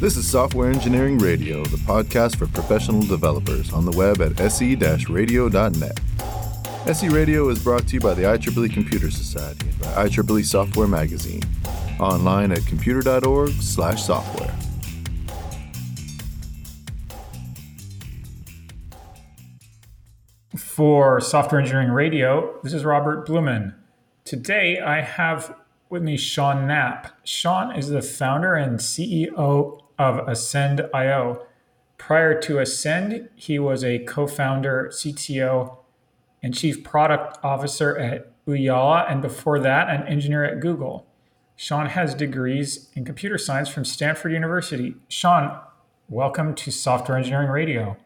This is Software Engineering Radio, the podcast for professional developers on the web at se-radio.net. SE Radio is brought to you by the IEEE Computer Society and by IEEE Software Magazine. Online at computer.org/software. For Software Engineering Radio, this is Robert Blumen. Today I have with me Sean Knapp. Sean is the founder and CEO of Ascend.io. Prior to Ascend, he was a co founder, CTO, and chief product officer at Ooyala, and before that, an engineer at Google. Sean has degrees in computer science from Stanford University. Sean, welcome to Software Engineering Radio.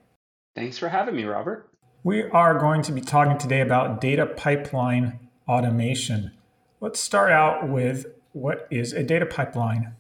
Thanks for having me, Robert. We are going to be talking today about data pipeline automation. Let's start out with what is a data pipeline?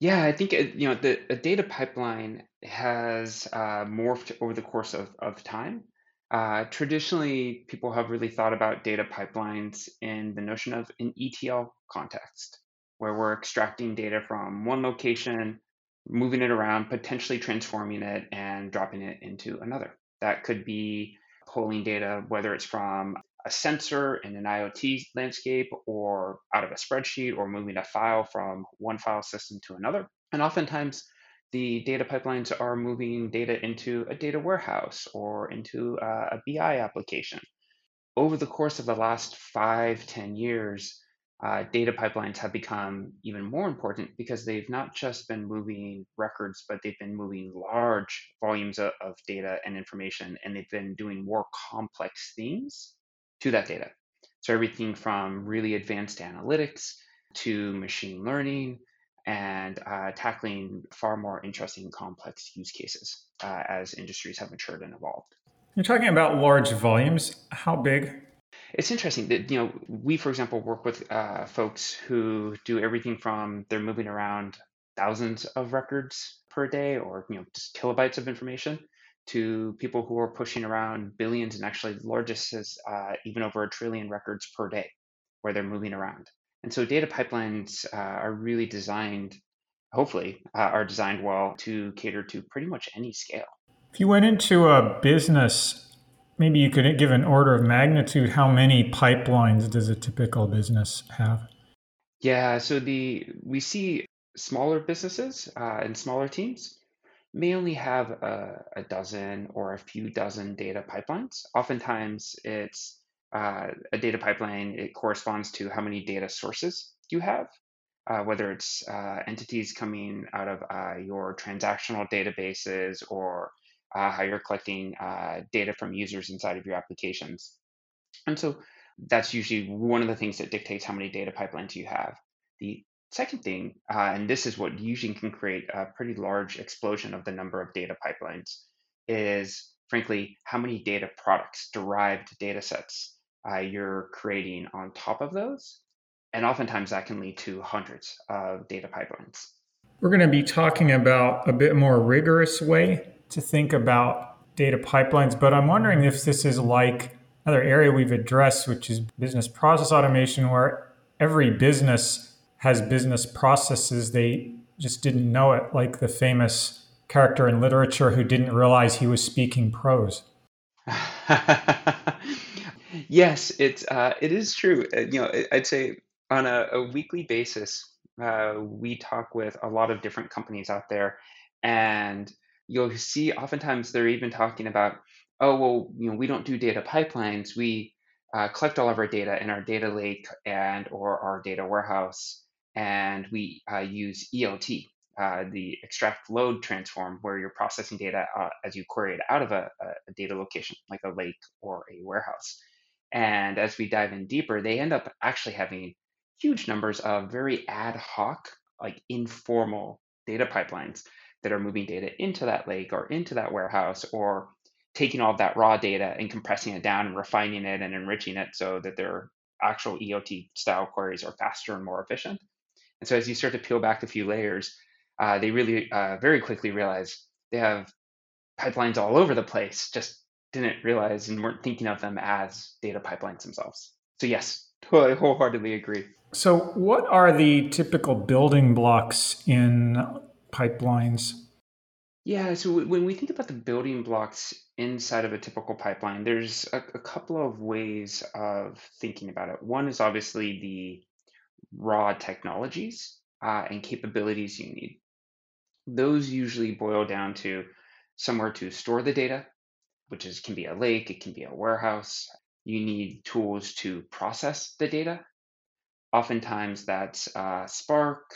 Yeah, I think you know the a data pipeline has uh, morphed over the course of, of time. Uh, traditionally, people have really thought about data pipelines in the notion of an ETL context, where we're extracting data from one location, moving it around, potentially transforming it, and dropping it into another. That could be pulling data, whether it's from a sensor in an IoT landscape or out of a spreadsheet or moving a file from one file system to another. And oftentimes, the data pipelines are moving data into a data warehouse or into a, BI application. Over the course of the last five, ten years, uh, data pipelines have become even more important because they've not just been moving records, but they've been moving large volumes of, of data and information, and they've been doing more complex things to that data. So everything from really advanced analytics to machine learning and uh, tackling far more interesting complex use cases uh, as industries have matured and evolved. You're talking about large volumes. How big? It's interesting that you know we, for example, work with uh, folks who do everything from they're moving around thousands of records per day, or you know just kilobytes of information, to people who are pushing around billions and actually the largest is uh, even over a trillion records per day where they're moving around. And so data pipelines uh, are really designed, hopefully, uh, are designed well to cater to pretty much any scale. If you went into a business, maybe you could give an order of magnitude. How many pipelines does a typical business have? Yeah, so the we see smaller businesses uh, and smaller teams may only have a, a, dozen or a few dozen data pipelines. Oftentimes, it's uh, a data pipeline, it corresponds to how many data sources you have, uh, whether it's uh, entities coming out of uh, your transactional databases or uh, how you're collecting uh, data from users inside of your applications. And so that's usually one of the things that dictates how many data pipelines you have. The Second thing, uh, and this is what usually can create a pretty large explosion of the number of data pipelines, is frankly how many data products, derived data sets uh, you're creating on top of those. And oftentimes that can lead to hundreds of data pipelines. We're going to be talking about a bit more rigorous way to think about data pipelines, but I'm wondering if this is like another area we've addressed, which is business process automation, where every business has business processes. They just didn't know it, like the famous character in literature who didn't realize he was speaking prose. yes, it's uh, it is true. Uh, you know, I'd say on a, a weekly basis, uh, we talk with a lot of different companies out there, and you'll see oftentimes they're even talking about, oh well, you know, we don't do data pipelines. We uh, collect all of our data in our data lake and or our data warehouse and we uh, use ELT, uh, the extract load transform, where you're processing data uh, as you query it out of a, a, data location, like a lake or a warehouse. And as we dive in deeper, they end up actually having huge numbers of very ad hoc, like informal data pipelines that are moving data into that lake or into that warehouse or taking all of that raw data and compressing it down and refining it and enriching it so that their actual ELT style queries are faster and more efficient. And so as you start to peel back a few layers, uh, they really uh, very quickly realize they have pipelines all over the place, just didn't realize and weren't thinking of them as data pipelines themselves. So yes, totally wholeheartedly agree. So what are the typical building blocks in pipelines? Yeah, so when we think about the building blocks inside of a typical pipeline, there's a, a couple of ways of thinking about it. One is obviously the raw technologies uh, and capabilities you need. Those usually boil down to somewhere to store the data, which is can be a lake, it can be a warehouse. You need tools to process the data. Oftentimes that's uh, Spark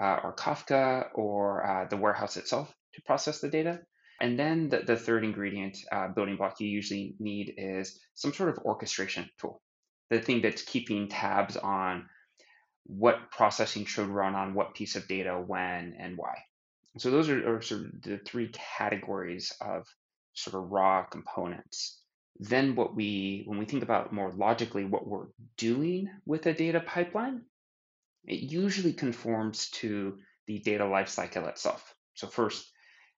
uh, or Kafka or uh, the warehouse itself to process the data. And then the, the third ingredient uh, building block you usually need is some sort of orchestration tool, the thing that's keeping tabs on what processing should run on what piece of data, when, and why. So those are, are sort of the three categories of sort of raw components. Then what we, when we think about more logically what we're doing with a data pipeline, it usually conforms to the data lifecycle itself. So first,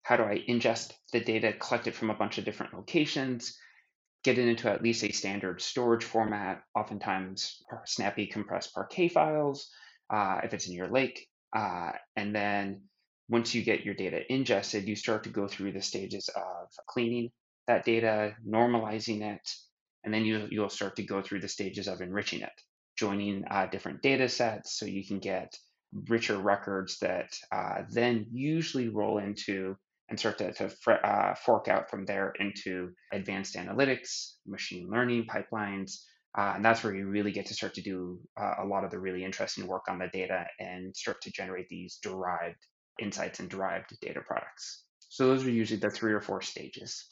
how do I ingest the data collected from a bunch of different locations, get it into at least a standard storage format, oftentimes snappy compressed Parquet files, uh, if it's in your lake. Uh, and then once you get your data ingested, you start to go through the stages of cleaning that data, normalizing it, and then you, you'll start to go through the stages of enriching it, joining uh, different data sets so you can get richer records that uh, then usually roll into and start to, to uh, fork out from there into advanced analytics, machine learning pipelines. Uh, and that's where you really get to start to do uh, a lot of the really interesting work on the data and start to generate these derived insights and derived data products. So those are usually the three or four stages.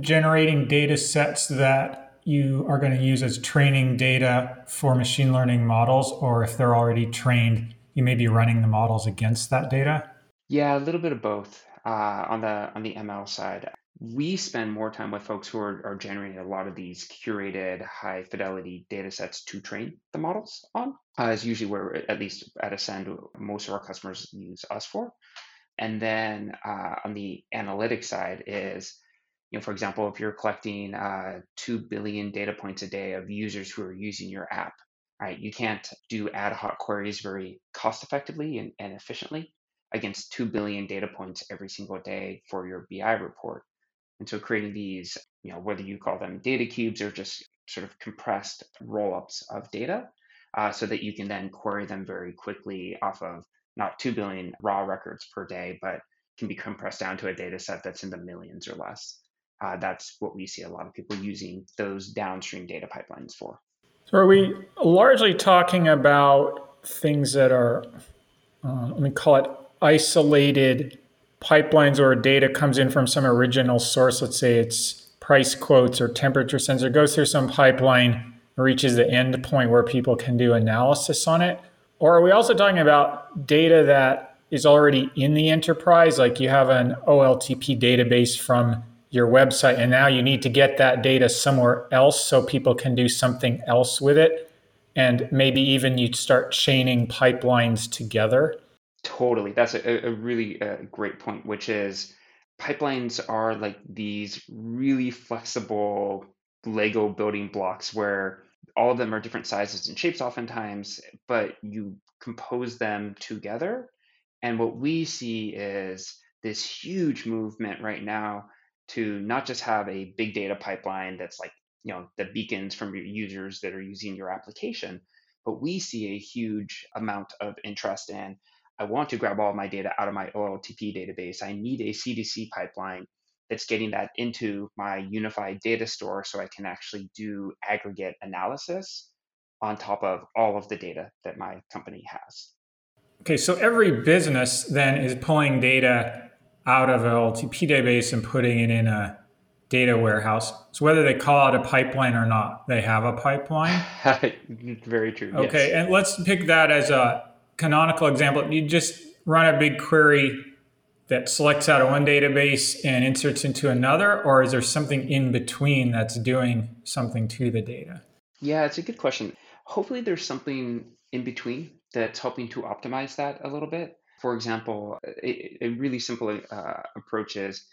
Generating data sets that you are going to use as training data for machine learning models, or if they're already trained, you may be running the models against that data? Yeah, a little bit of both uh, on the on the ML side. We spend more time with folks who are, are generating a lot of these curated high fidelity data sets to train the models on, uh, is usually where, at least at Ascend, most of our customers use us for. And then uh, on the analytics side is, you know, for example, if you're collecting uh, 2 billion data points a day of users who are using your app, right? You can't do ad hoc queries very cost effectively and, and efficiently against 2 billion data points every single day for your BI report. And so creating these, you know, whether you call them data cubes or just sort of compressed roll-ups of data uh, so that you can then query them very quickly off of not 2 billion raw records per day, but can be compressed down to a data set that's in the millions or less. Uh, that's what we see a lot of people using those downstream data pipelines for. So are we largely talking about things that are, uh, let me call it isolated pipelines or data comes in from some original source, let's say it's price quotes or temperature sensor, goes through some pipeline, reaches the end point where people can do analysis on it? Or are we also talking about data that is already in the enterprise? Like you have an OLTP database from your website, and now you need to get that data somewhere else so people can do something else with it. And maybe even you start chaining pipelines together. Totally. That's a, a really uh, great point, which is pipelines are like these really flexible Lego building blocks where all of them are different sizes and shapes oftentimes, but you compose them together. And what we see is this huge movement right now to not just have a big data pipeline that's like, you know, the beacons from your users that are using your application, but we see a huge amount of interest in I want to grab all my data out of my OLTP database. I need a CDC pipeline that's getting that into my unified data store so I can actually do aggregate analysis on top of all of the data that my company has. Okay, so every business then is pulling data out of an OLTP database and putting it in a data warehouse. So whether they call it a pipeline or not, they have a pipeline. Very true. Okay, yes. and let's pick that as a canonical example, you just run a big query that selects out of one database and inserts into another, or is there something in between that's doing something to the data? Yeah, it's a good question. Hopefully, there's something in between that's helping to optimize that a little bit. For example, a, a really simple uh, approach is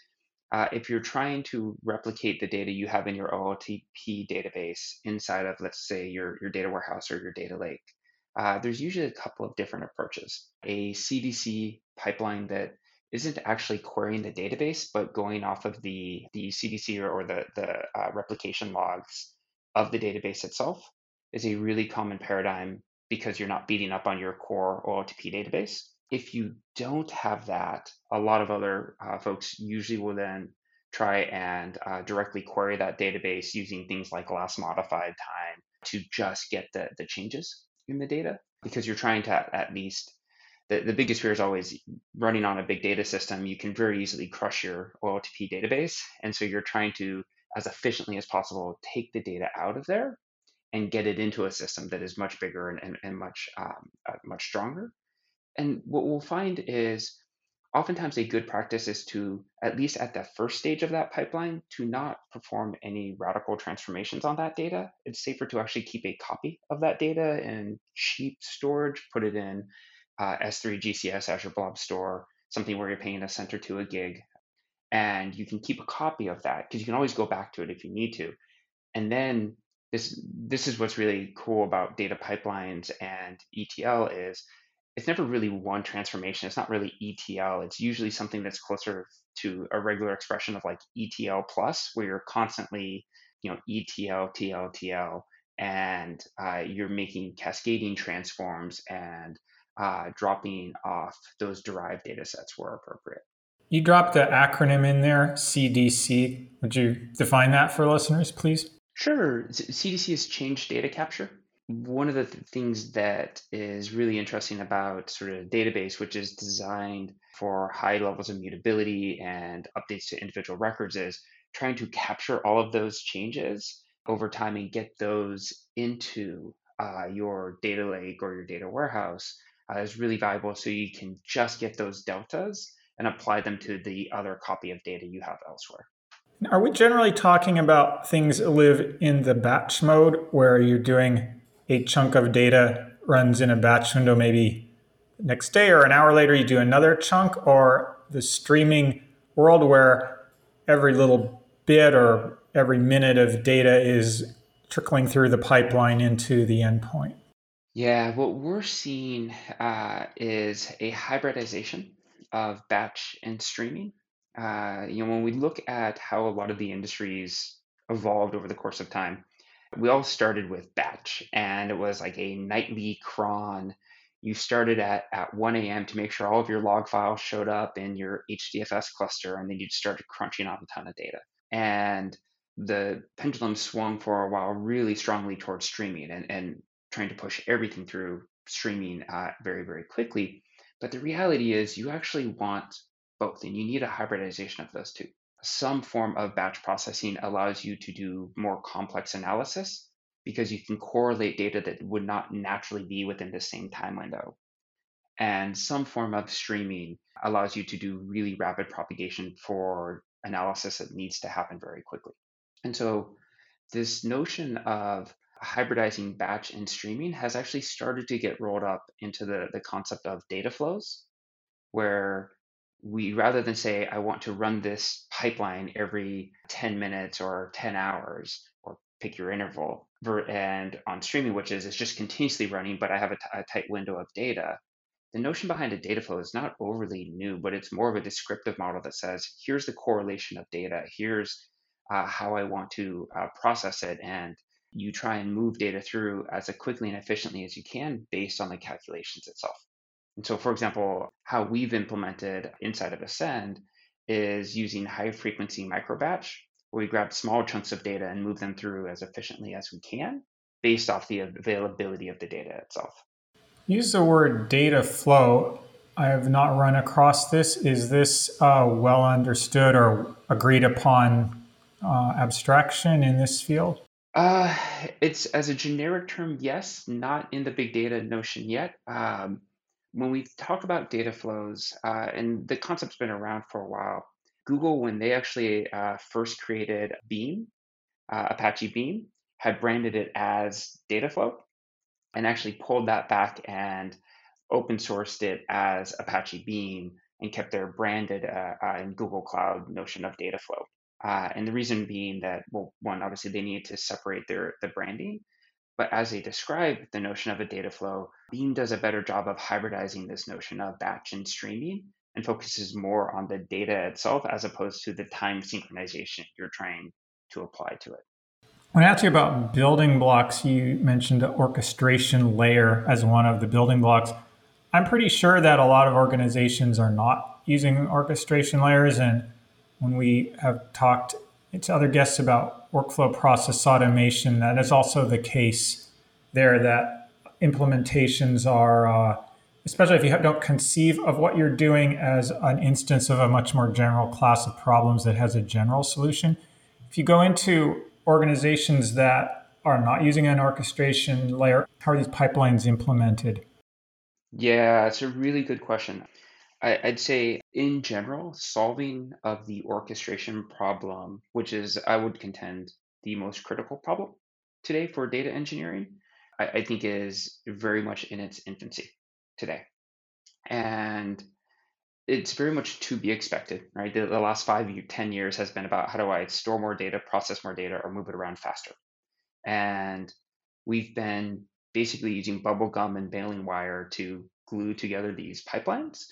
uh, if you're trying to replicate the data you have in your OLTP database inside of, let's say, your, your data warehouse or your data lake, uh, there's usually a couple of different approaches. A CDC pipeline that isn't actually querying the database, but going off of the, the CDC or, or the, the uh, replication logs of the database itself is a really common paradigm because you're not beating up on your core OLTP database. If you don't have that, a lot of other uh, folks usually will then try and uh, directly query that database using things like last modified time to just get the, the changes in the data because you're trying to at least the, the biggest fear is always running on a big data system. You can very easily crush your oltp database. And so you're trying to as efficiently as possible take the data out of there and get it into a system that is much bigger and, and, and much um, uh, much stronger. And what we'll find is oftentimes a good practice is to at least at the first stage of that pipeline to not perform any radical transformations on that data. It's safer to actually keep a copy of that data in cheap storage put it in uh, s3 gcs azure blob store something where you're paying a cent or two a gig and you can keep a copy of that because you can always go back to it if you need to. And then this this is what's really cool about data pipelines and etl is it's never really one transformation. It's not really ETL. It's usually something that's closer to a regular expression of like ETL plus, where you're constantly, you know, ETL, TL, TL, and uh, you're making cascading transforms and uh, dropping off those derived data sets where appropriate. You dropped the acronym in there, CDC. Would you define that for listeners, please? Sure. CDC is Change Data Capture one of the th- things that is really interesting about sort of a database which is designed for high levels of mutability and updates to individual records is trying to capture all of those changes over time and get those into uh, your data lake or your data warehouse uh, is really valuable so you can just get those deltas and apply them to the other copy of data you have elsewhere. Are we generally talking about things live in the batch mode where you're doing a chunk of data runs in a batch window maybe next day or an hour later you do another chunk or the streaming world where every little bit or every minute of data is trickling through the pipeline into the endpoint. Yeah what we're seeing uh, is a hybridization of batch and streaming. Uh, you know when we look at how a lot of the industries evolved over the course of time we all started with batch and it was like a nightly cron. You started at, at 1 a.m to make sure all of your log files showed up in your hdfs cluster and then you started crunching out a ton of data. And the pendulum swung for a while really strongly towards streaming and, and trying to push everything through streaming uh, very very quickly. But the reality is you actually want both and you need a hybridization of those two some form of batch processing allows you to do more complex analysis because you can correlate data that would not naturally be within the same time window. And some form of streaming allows you to do really rapid propagation for analysis that needs to happen very quickly. And so, this notion of hybridizing batch and streaming has actually started to get rolled up into the, the concept of data flows, where we rather than say i want to run this pipeline every 10 minutes or 10 hours or pick your interval and on streaming which is it's just continuously running but i have a, t- a tight window of data the notion behind a data flow is not overly new but it's more of a descriptive model that says here's the correlation of data. Here's uh, how i want to uh, process it and you try and move data through as quickly and efficiently as you can based on the calculations itself and so, for example, how we've implemented inside of Ascend is using high frequency microbatch, where we grab small chunks of data and move them through as efficiently as we can based off the availability of the data itself. Use the word data flow. I have not run across this. Is this uh, well understood or agreed upon uh, abstraction in this field? Uh, it's as a generic term, yes, not in the big data notion yet. Um, when we talk about data flows, uh, and the concept's been around for a while, Google, when they actually uh, first created Beam, uh, Apache Beam, had branded it as Dataflow and actually pulled that back and open sourced it as Apache Beam and kept their branded uh, uh, in Google Cloud notion of Dataflow. Uh, and the reason being that, well, one, obviously they needed to separate their the branding, but as they describe the notion of a data flow, Beam does a better job of hybridizing this notion of batch and streaming and focuses more on the data itself as opposed to the time synchronization you're trying to apply to it. When I asked you about building blocks, you mentioned the orchestration layer as one of the building blocks. I'm pretty sure that a lot of organizations are not using orchestration layers. And when we have talked to other guests about workflow process automation, that is also the case there that implementations are, uh, especially if you don't conceive of what you're doing as an instance of a much more general class of problems that has a general solution. If you go into organizations that are not using an orchestration layer, how are these pipelines implemented? Yeah, it's a really good question. I, would say, in general, solving of the orchestration problem, which is, I would contend, the most critical problem today for data engineering, I, I think is very much in its infancy today. And it's very much to be expected, right? The, the last five, ten years has been about how do I store more data, process more data, or move it around faster. And we've been basically using bubble gum and baling wire to glue together these pipelines.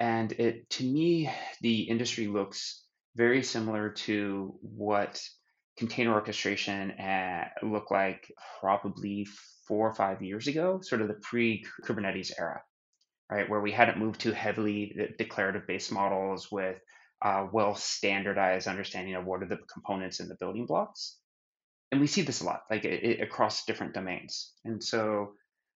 And it, to me, the industry looks very similar to what container orchestration uh, looked like probably four or five years ago, sort of the pre Kubernetes era, right? Where we hadn't moved too heavily declarative based models with uh, well standardized understanding of what are the components and the building blocks and we see this a lot, like it, it, across different domains. And so,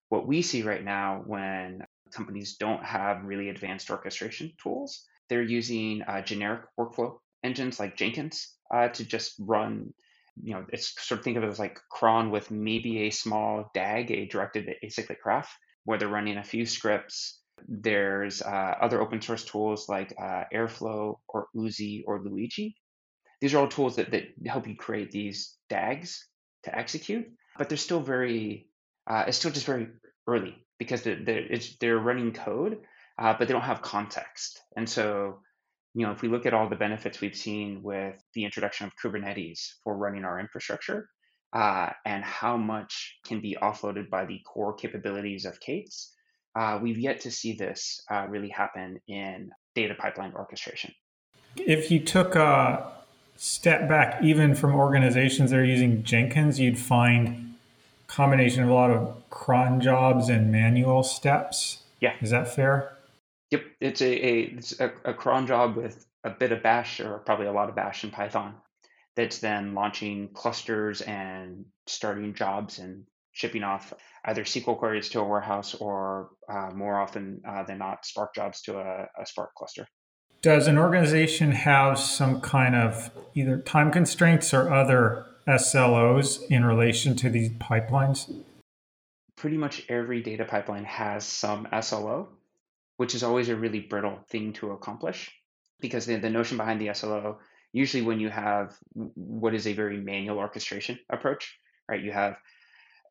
what we see right now when companies don't have really advanced orchestration tools, they're using uh, generic workflow engines like Jenkins uh, to just run. You know, it's sort of think of it as like cron with maybe a small DAG, a directed acyclic graph, where they're running a few scripts. There's uh, other open source tools like uh, Airflow or Oozie or Luigi these are all tools that, that help you create these DAGs to execute, but they're still very, uh, it's still just very early because they're, they're, they're running code, uh, but they don't have context. And so, you know, if we look at all the benefits we've seen with the introduction of Kubernetes for running our infrastructure, uh, and how much can be offloaded by the core capabilities of K8s, uh, we've yet to see this uh, really happen in data pipeline orchestration. If you took a step back, even from organizations that are using Jenkins, you'd find combination of a lot of cron jobs and manual steps. Yeah. Is that fair? Yep. It's a, a, it's a, a cron job with a bit of bash or probably a lot of bash and Python that's then launching clusters and starting jobs and shipping off either SQL queries to a warehouse or uh, more often uh, than not Spark jobs to a, a Spark cluster. Does an organization have some kind of either time constraints or other SLOs in relation to these pipelines? Pretty much every data pipeline has some SLO, which is always a really brittle thing to accomplish because the, the notion behind the SLO, usually when you have what is a very manual orchestration approach, right? You have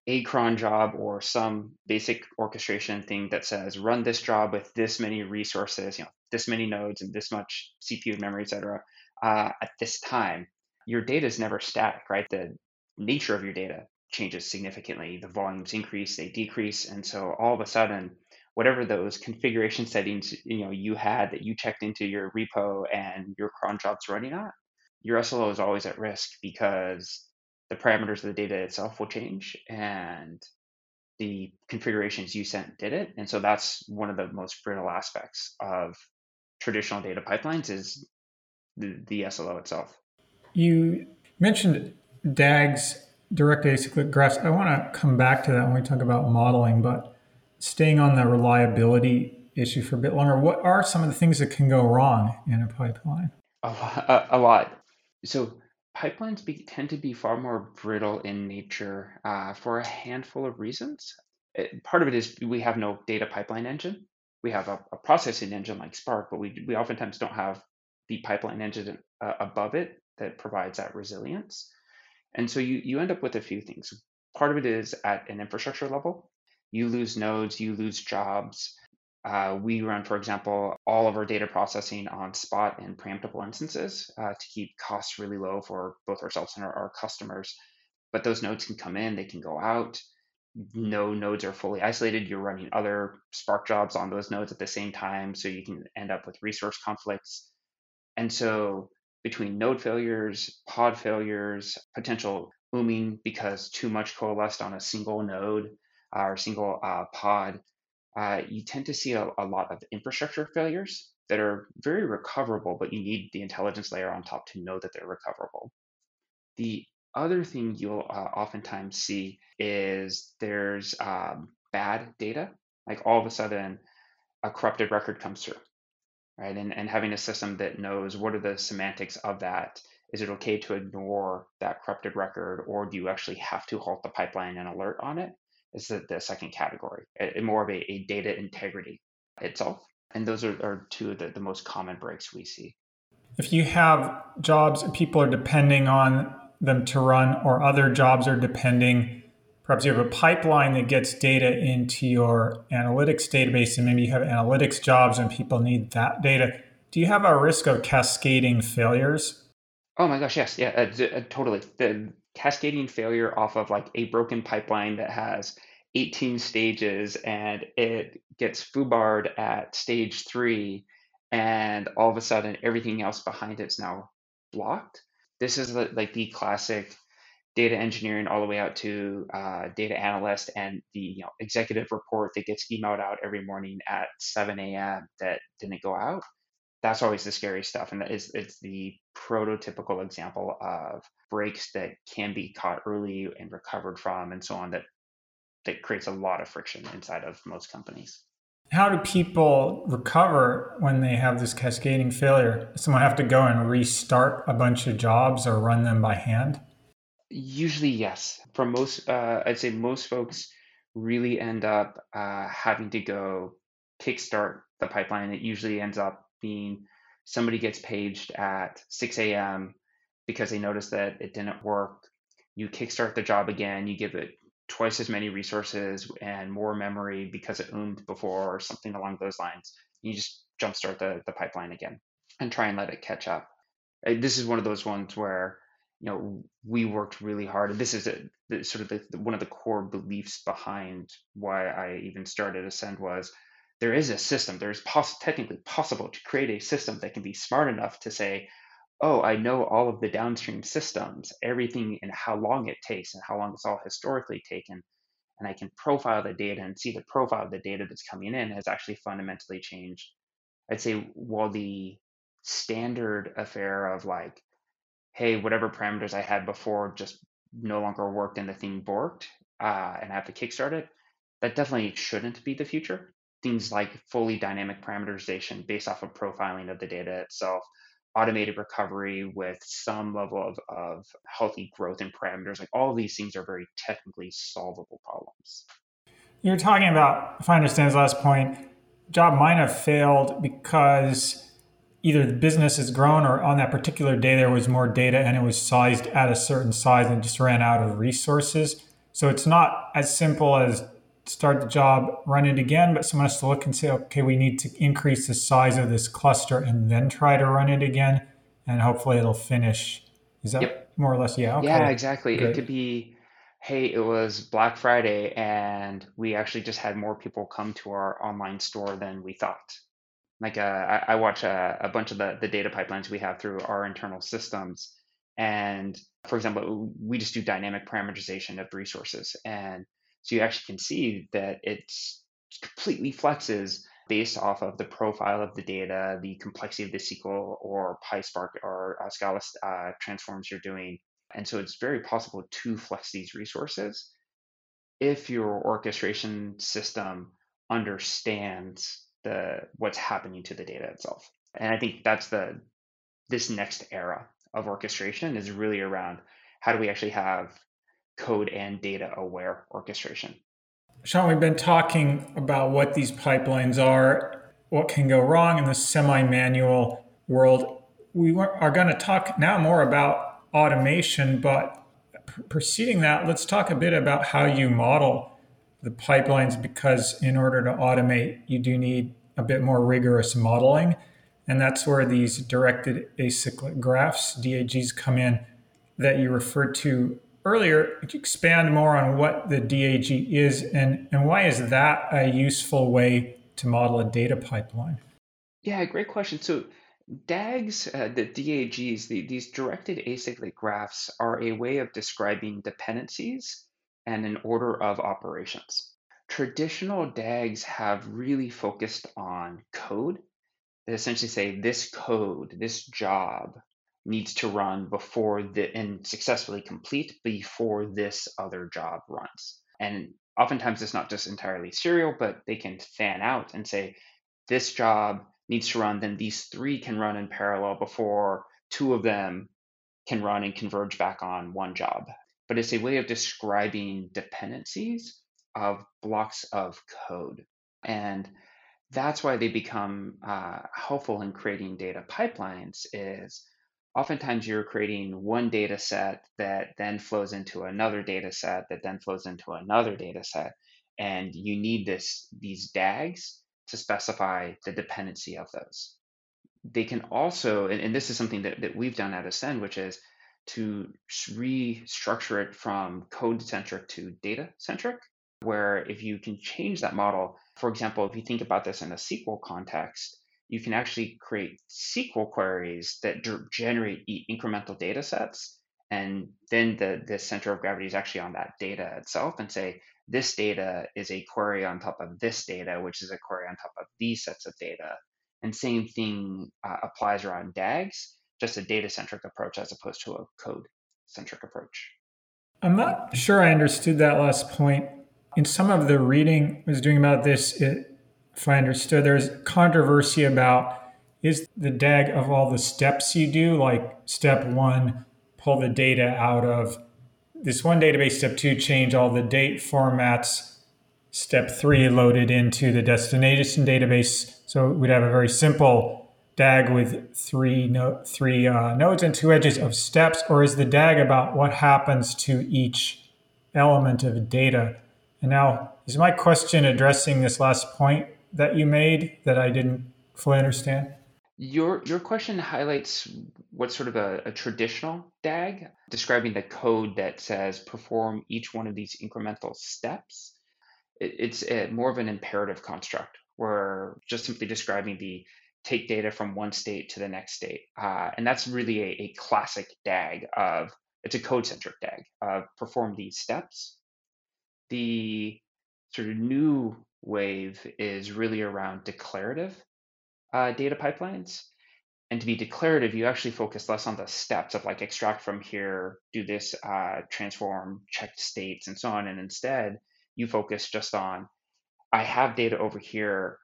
a cron job or some basic orchestration thing that says run this job with this many resources, you know, this many nodes and this much CPU memory, et cetera, uh, at this time, your data is never static, right? The nature of your data changes significantly. The volumes increase, they decrease, and so all of a sudden, whatever those configuration settings you know you had that you checked into your repo and your cron job's running on, your SLO is always at risk because the parameters of the data itself will change and the configurations you sent did it. And so that's one of the most brittle aspects of traditional data pipelines is the, the SLO itself. You mentioned DAGs, direct acyclic graphs. I want to come back to that when we talk about modeling, but staying on the reliability issue for a bit longer, what are some of the things that can go wrong in a pipeline? A, a, a lot. So pipelines be, tend to be far more brittle in nature uh, for a handful of reasons. It, part of it is we have no data pipeline engine. We have a, a, processing engine like Spark, but we, we oftentimes don't have the pipeline engine uh, above it that provides that resilience. And so you, you end up with a few things. Part of it is at an infrastructure level. You lose nodes, you lose jobs, uh, we run, for example, all of our data processing on spot and preemptible instances uh, to keep costs really low for both ourselves and our, our, customers. But those nodes can come in, they can go out. no nodes are fully isolated. You're running other Spark jobs on those nodes at the same time, so you can end up with resource conflicts. And so between node failures, pod failures, potential ooming because too much coalesced on a single node uh, or single uh, pod, uh, you tend to see a, a lot of infrastructure failures that are very recoverable, but you need the intelligence layer on top to know that they're recoverable. The other thing you'll uh, oftentimes see is there's um, bad data. Like all of a sudden, a corrupted record comes through, right? And, and having a system that knows what are the semantics of that. Is it okay to ignore that corrupted record, or do you actually have to halt the pipeline and alert on it? Is the, the second category, a, more of a, a, data integrity itself. And those are, are two of the, the most common breaks we see. If you have jobs people are depending on them to run, or other jobs are depending. Perhaps you have a pipeline that gets data into your analytics database, and maybe you have analytics jobs and people need that data. Do you have a risk of cascading failures? Oh my gosh, yes, yeah, uh, uh, totally. The cascading failure off of like a broken pipeline that has 18 stages and it gets foobarred at stage three, and all of a sudden everything else behind it's now blocked this is like the classic data engineering all the way out to uh, data analyst and the you know, executive report that gets emailed out every morning at 7 a.m. that didn't go out. That's always the scary stuff, and that is it's the prototypical example of breaks that can be caught early and recovered from, and so on. That that creates a lot of friction inside of most companies how do people recover when they have this cascading failure? Does someone have to go and restart a bunch of jobs or run them by hand? Usually, yes. For most, uh, I'd say most folks really end up uh, having to go kickstart the pipeline. It usually ends up being somebody gets paged at 6 a.m. because they notice that it didn't work. You kickstart the job again, you give it twice as many resources and more memory because it oomed before or something along those lines. You just jumpstart the, the pipeline again and try and let it catch up. This is one of those ones where you know we worked really hard. And this is a, the, sort of the, the, one of the core beliefs behind why I even started Ascend was there is a system. There's poss- technically possible to create a system that can be smart enough to say, oh, I know all of the downstream systems, everything and how long it takes and how long it's all historically taken. And I can profile the data and see the profile of the data that's coming in has actually fundamentally changed. I'd say while the standard affair of like, hey, whatever parameters I had before just no longer worked and the thing borked uh, and I have to kickstart it, that definitely shouldn't be the future. Things like fully dynamic parameterization based off of profiling of the data itself automated recovery with some level of, of healthy growth in parameters. Like all these things are very technically solvable problems. You're talking about, if I understand his last point, job might have failed because either the business has grown or on that particular day there was more data and it was sized at a certain size and just ran out of resources. So it's not as simple as start the job, run it again, but someone has to look and say, okay, we need to increase the size of this cluster and then try to run it again, and hopefully it'll finish. Is that yep. more or less? Yeah. Okay. Yeah, exactly. Good. It could be, hey, it was Black Friday and we actually just had more people come to our online store than we thought. Like uh, I, I, watch a, a bunch of the, the data pipelines we have through our internal systems. And for example, we just do dynamic parameterization of resources. And so you actually can see that it's completely flexes based off of the profile of the data, the complexity of the SQL or PySpark or uh, Scala uh, transforms you're doing. And so it's very possible to flex these resources if your orchestration system understands the what's happening to the data itself. And I think that's the this next era of orchestration is really around how do we actually have code and data aware orchestration. Sean, we've been talking about what these pipelines are, what can go wrong in the semi manual world. We are going to talk now more about automation, but preceding that, let's talk a bit about how you model the pipelines because in order to automate, you do need a bit more rigorous modeling. And that's where these directed acyclic graphs, DAGs, come in that you referred to earlier. Expand more on what the DAG is and, and why is that a useful way to model a data pipeline? Yeah, great question. So DAGs, uh, the DAGs, the, these directed acyclic graphs are a way of describing dependencies and an order of operations. Traditional DAGs have really focused on code that essentially say this code, this job needs to run before the and successfully complete before this other job runs. And oftentimes it's not just entirely serial, but they can fan out and say this job needs to run, then these three can run in parallel before two of them can run and converge back on one job. But it's a way of describing dependencies of blocks of code. And that's why they become uh, helpful in creating data pipelines is oftentimes you're creating one data set that then flows into another data set that then flows into another data set and you need this these dags to specify the dependency of those they can also and, and this is something that, that we've done at ascend which is to restructure it from code centric to data centric where if you can change that model for example if you think about this in a sql context you can actually create SQL queries that generate incremental data sets. And then the, the center of gravity is actually on that data itself and say, this data is a query on top of this data, which is a query on top of these sets of data. And same thing uh, applies around DAGs, just a data centric approach as opposed to a code centric approach. I'm not sure I understood that last point. In some of the reading I was doing about this, it, if I understood, there's controversy about is the DAG of all the steps you do, like step one, pull the data out of this one database, step two, change all the date formats, step three, load it into the destination database. So we'd have a very simple DAG with three, no, three uh, nodes and two edges of steps, or is the DAG about what happens to each element of data? And now, is my question addressing this last point that you made that I didn't fully understand? Your your question highlights what's sort of a, a, traditional DAG, describing the code that says perform each one of these incremental steps. It, it's a, more of an imperative construct where just simply describing the take data from one state to the next state. Uh, and that's really a, a classic DAG of, it's a code centric DAG of perform these steps. The sort of new wave is really around declarative uh, data pipelines. And to be declarative, you actually focus less on the steps of like extract from here, do this, uh, transform, check states, and so on. And instead, you focus just on I have data over here.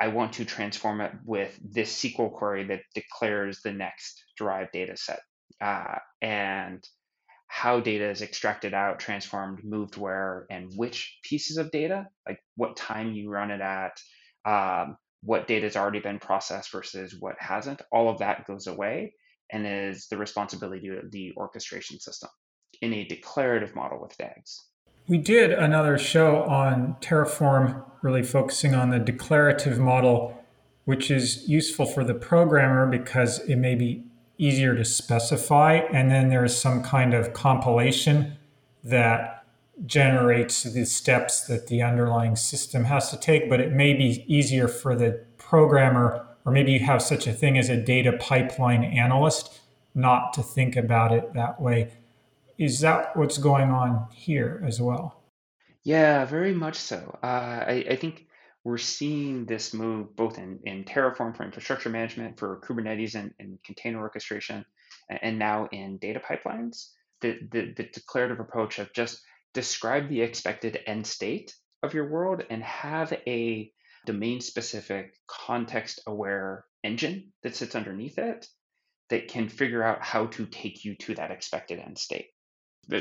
I want to transform it with this SQL query that declares the next derived data set. Uh, and how data is extracted out, transformed, moved where, and which pieces of data, like what time you run it at, um, what data has already been processed versus what hasn't, all of that goes away and is the responsibility of the orchestration system in a declarative model with DAGs. We did another show on Terraform, really focusing on the declarative model, which is useful for the programmer because it may be easier to specify. And then there's some kind of compilation that generates the steps that the underlying system has to take, but it may be easier for the programmer, or maybe you have such a thing as a data pipeline analyst, not to think about it that way. Is that what's going on here as well? Yeah, very much so. Uh, I, I think we're seeing this move both in, in Terraform for infrastructure management, for Kubernetes and, and container orchestration, and now in data pipelines. The, the, the declarative approach of just describe the expected end state of your world and have a domain specific, context aware engine that sits underneath it that can figure out how to take you to that expected end state.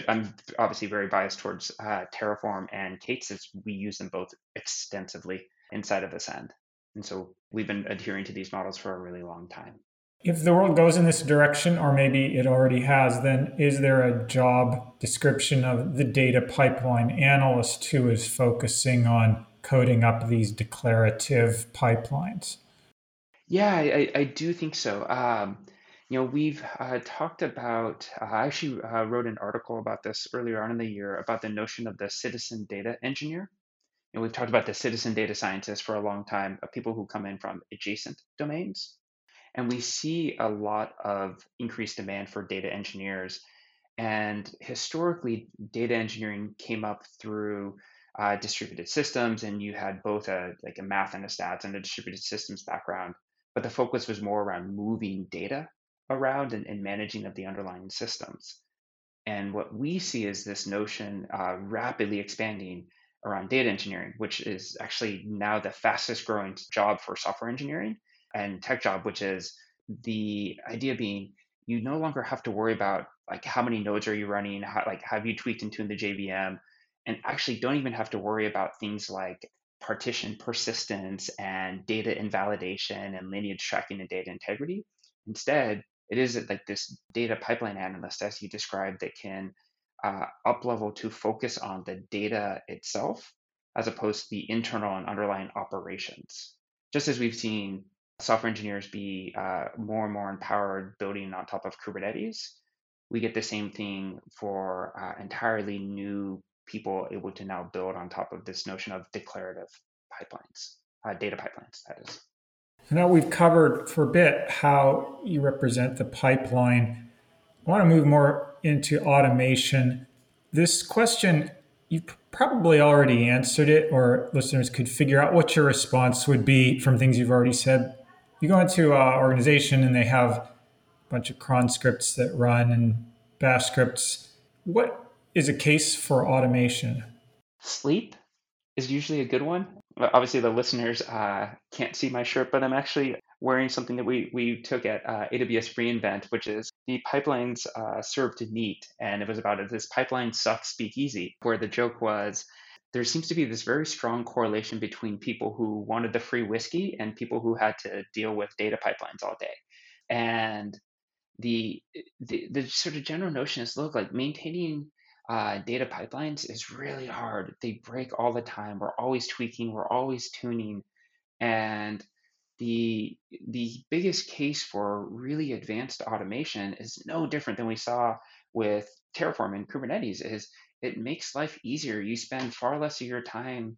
I'm obviously very biased towards uh, Terraform and K8s we use them both extensively inside of Ascend. And so we've been adhering to these models for a really long time. If the world goes in this direction, or maybe it already has, then is there a job description of the data pipeline analyst who is focusing on coding up these declarative pipelines? Yeah, I, I do think so. Um, You know, we've uh, talked about, uh, I actually uh, wrote an article about this earlier on in the year about the notion of the citizen data engineer. And we've talked about the citizen data scientists for a long time, of people who come in from adjacent domains. And we see a lot of increased demand for data engineers. And historically, data engineering came up through uh, distributed systems, and you had both a like a math and a stats and a distributed systems background. But the focus was more around moving data around and, and managing of the underlying systems. And what we see is this notion uh, rapidly expanding around data engineering, which is actually now the fastest growing job for software engineering and tech job, which is the idea being you no longer have to worry about like how many nodes are you running, how, like have you tweaked and tuned the JVM, and actually don't even have to worry about things like partition persistence and data invalidation and lineage tracking and data integrity. Instead, it is like this data pipeline analyst, as you described, that can uh, up level to focus on the data itself as opposed to the internal and underlying operations. Just as we've seen software engineers be uh, more and more empowered building on top of Kubernetes, we get the same thing for uh, entirely new people able to now build on top of this notion of declarative pipelines, uh, data pipelines, that is. Now we've covered for a bit how you represent the pipeline. I want to move more into automation. This question, you've probably already answered it, or listeners could figure out what your response would be from things you've already said. You go into an organization and they have a bunch of cron scripts that run and bash scripts. What is a case for automation? Sleep is usually a good one obviously the listeners uh, can't see my shirt, but I'm actually wearing something that we we took at uh, AWS reInvent, which is the pipelines uh, served neat, and it was about. This pipeline sucks, speak easy. Where the joke was, there seems to be this very strong correlation between people who wanted the free whiskey and people who had to deal with data pipelines all day, and the the, the sort of general notion is look like maintaining uh, data pipelines is really hard. They break all the time. We're always tweaking. We're always tuning, and the the biggest case for really advanced automation is no different than we saw with Terraform and Kubernetes. Is it makes life easier. You spend far less of your time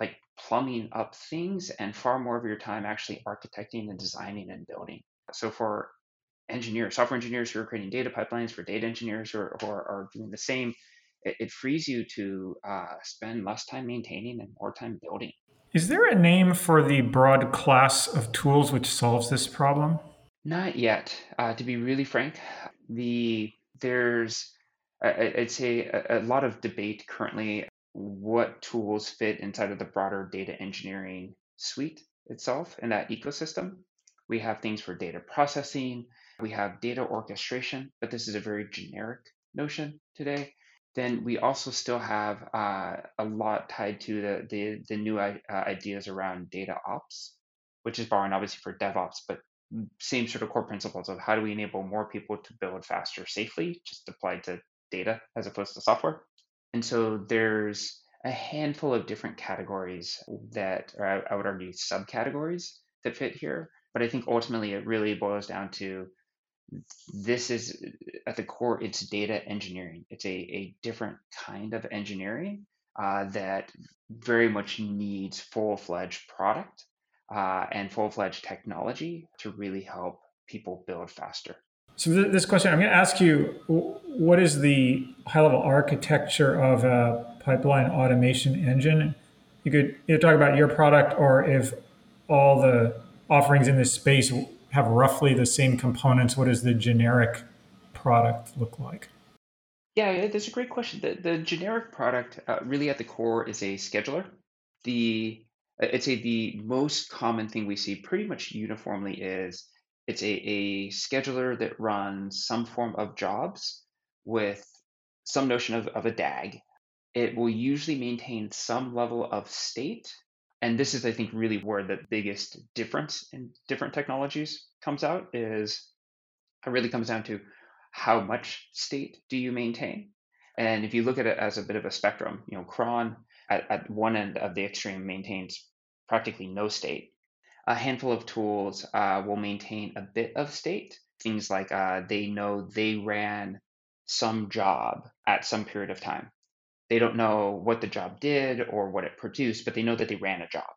like plumbing up things and far more of your time actually architecting and designing and building. So for engineers, software engineers who are creating data pipelines, for data engineers who are, who are, are doing the same, it, it frees you to uh, spend less time maintaining and more time building. Is there a name for the broad class of tools which solves this problem? Not yet. Uh, to be really frank, the there's I, would say a, a lot of debate currently what tools fit inside of the broader data engineering suite itself and that ecosystem. We have things for data processing, we have data orchestration, but this is a very generic notion today. Then we also still have uh, a lot tied to the the, the new uh, ideas around data ops, which is borrowing obviously for DevOps, but same sort of core principles of how do we enable more people to build faster safely, just applied to data as opposed to software. And so there's a handful of different categories that, or I, I would argue subcategories that fit here. But I think ultimately it really boils down to this is at the core it's data engineering. It's a, a different kind of engineering uh, that very much needs full-fledged product uh, and full-fledged technology to really help people build faster. So this question i'm going to ask you what is the high-level architecture of a pipeline automation engine? You could either talk about your product or if all the offerings in this space have roughly the same components, what does the generic product look like? Yeah, that's a great question. The, the generic product uh, really at the core is a scheduler. The I'd say the most common thing we see pretty much uniformly is it's a, a scheduler that runs some form of jobs with some notion of, of a DAG. It will usually maintain some level of state and this is i think really where the biggest difference in different technologies comes out is it really comes down to how much state do you maintain? And if you look at it as a bit of a spectrum you know cron at, at one end of the extreme maintains practically no state. A handful of tools uh, will maintain a bit of state. Things like uh, they know they ran some job at some period of time. They don't know what the job did or what it produced, but they know that they ran a job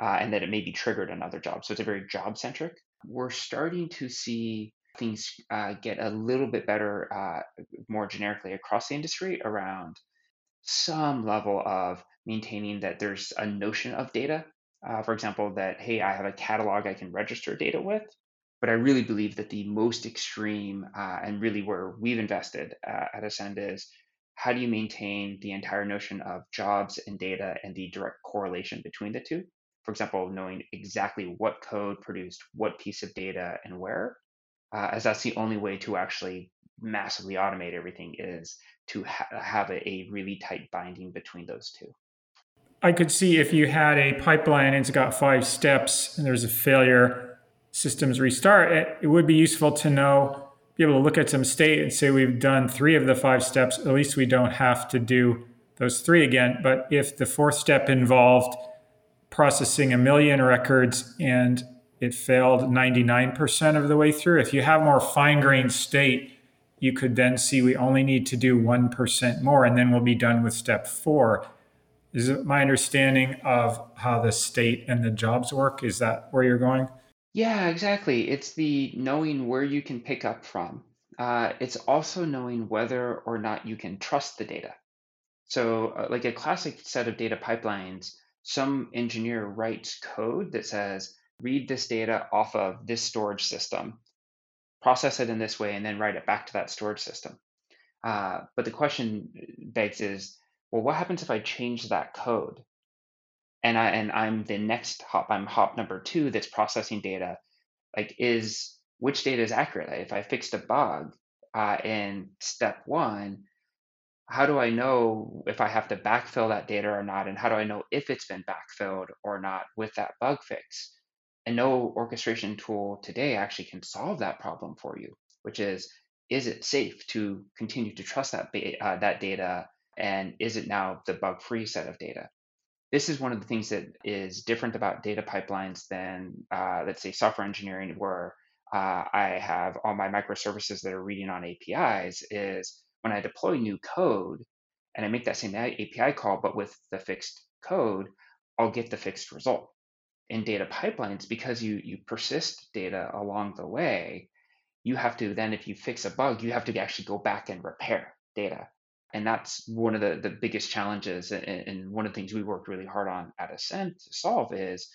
uh, and that it maybe triggered another job. So it's a very job centric. We're starting to see things uh, get a little bit better uh, more generically across the industry around some level of maintaining that there's a notion of data. Uh, for example, that, hey, I have a catalog I can register data with. But I really believe that the most extreme uh, and really where we've invested uh, at Ascend is how do you maintain the entire notion of jobs and data and the direct correlation between the two? For example, knowing exactly what code produced what piece of data and where, uh, as that's the only way to actually massively automate everything is to ha- have a, a really tight binding between those two. I could see if you had a pipeline and it's got five steps and there's a failure, systems restart, it, it would be useful to know, be able to look at some state and say we've done three of the five steps. At least we don't have to do those three again. But if the fourth step involved processing a million records and it failed 99% of the way through, if you have more fine grained state, you could then see we only need to do 1% more and then we'll be done with step four. Is it my understanding of how the state and the jobs work? Is that where you're going? Yeah, exactly. It's the knowing where you can pick up from. Uh, it's also knowing whether or not you can trust the data. So, uh, like a classic set of data pipelines, some engineer writes code that says, read this data off of this storage system process it in this way, and then write it back to that storage system. Uh, but the question begs is, well, what happens if I change that code? And I and I'm the next hop. I'm hop number two that's processing data. Like, is which data is accurate? If I fixed a bug uh, in step one, how do I know if I have to backfill that data or not? And how do I know if it's been backfilled or not with that bug fix? And no orchestration tool today actually can solve that problem for you, which is, is it safe to continue to trust that, uh, that data? And is it now the bug free set of data? This is one of the things that is different about data pipelines than, uh, let's say, software engineering, where uh, I have all my microservices that are reading on APIs. Is when I deploy new code and I make that same API call, but with the fixed code, I'll get the fixed result in data pipelines because you you persist data along the way you have to then if you fix a bug you have to actually go back and repair data and that's one of the, the biggest challenges and, one of the things we worked really hard on at ascend to solve is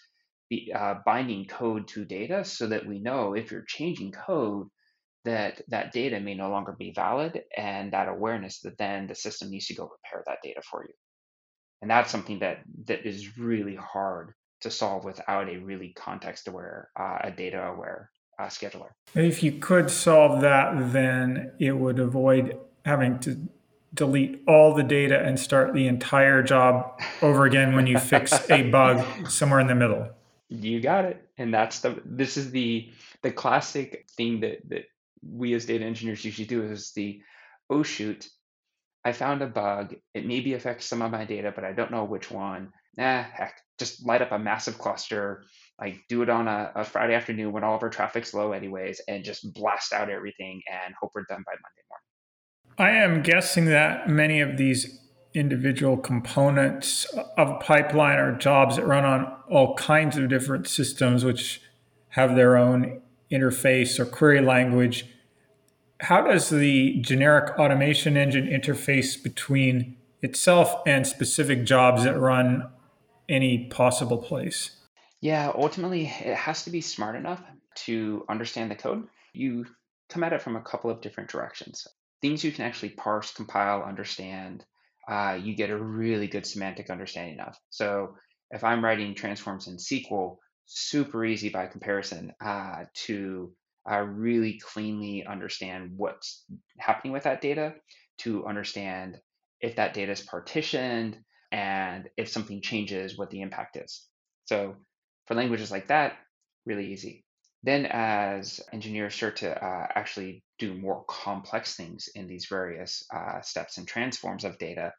the, uh, binding code to data so that we know if you're changing code that that data may no longer be valid and that awareness that then the system needs to go repair that data for you and that's something that that is really hard to solve without a really context aware, uh, a data aware uh, scheduler. If you could solve that, then it would avoid having to delete all the data and start the entire job over again when you fix a bug somewhere in the middle. You got it. And that's the this is the the classic thing that that we as data engineers usually do is the oh shoot, I found a bug. It maybe affects some of my data, but I don't know which one nah, heck, just light up a massive cluster, like do it on a, a Friday afternoon when all of our traffic's low anyways, and just blast out everything and hope we're done by Monday morning. I am guessing that many of these individual components of a pipeline are jobs that run on all kinds of different systems, which have their own interface or query language. How does the generic automation engine interface between itself and specific jobs that run any possible place? Yeah, ultimately, it has to be smart enough to understand the code. You come at it from a couple of different directions. Things you can actually parse, compile, understand, uh, you get a really good semantic understanding of. So if I'm writing transforms in SQL, super easy by comparison uh, to uh, really cleanly understand what's happening with that data, to understand if that data is partitioned, and if something changes, what the impact is. So for languages like that, really easy. Then as engineers start to uh, actually do more complex things in these various uh, steps and transforms of data,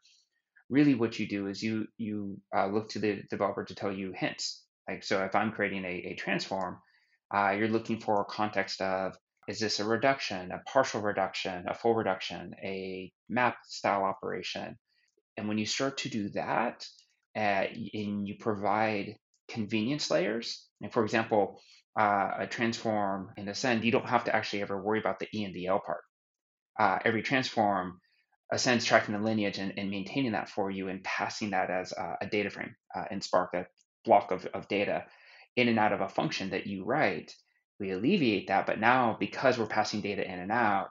really what you do is you you uh, look to the developer to tell you hints. Like so, if I'm creating a, a transform, uh, you're looking for a context of Is this a reduction, a partial reduction, a full reduction, a map style operation? And when you start to do that, uh, and you provide convenience layers, and for example, uh, a transform in Ascend, you don't have to actually ever worry about the E and the L part. Uh, every transform Ascend's tracking the lineage and, and, maintaining that for you and passing that as a, a data frame uh, in Spark, a block of, of data in and out of a function that you write. We alleviate that, but now because we're passing data in and out,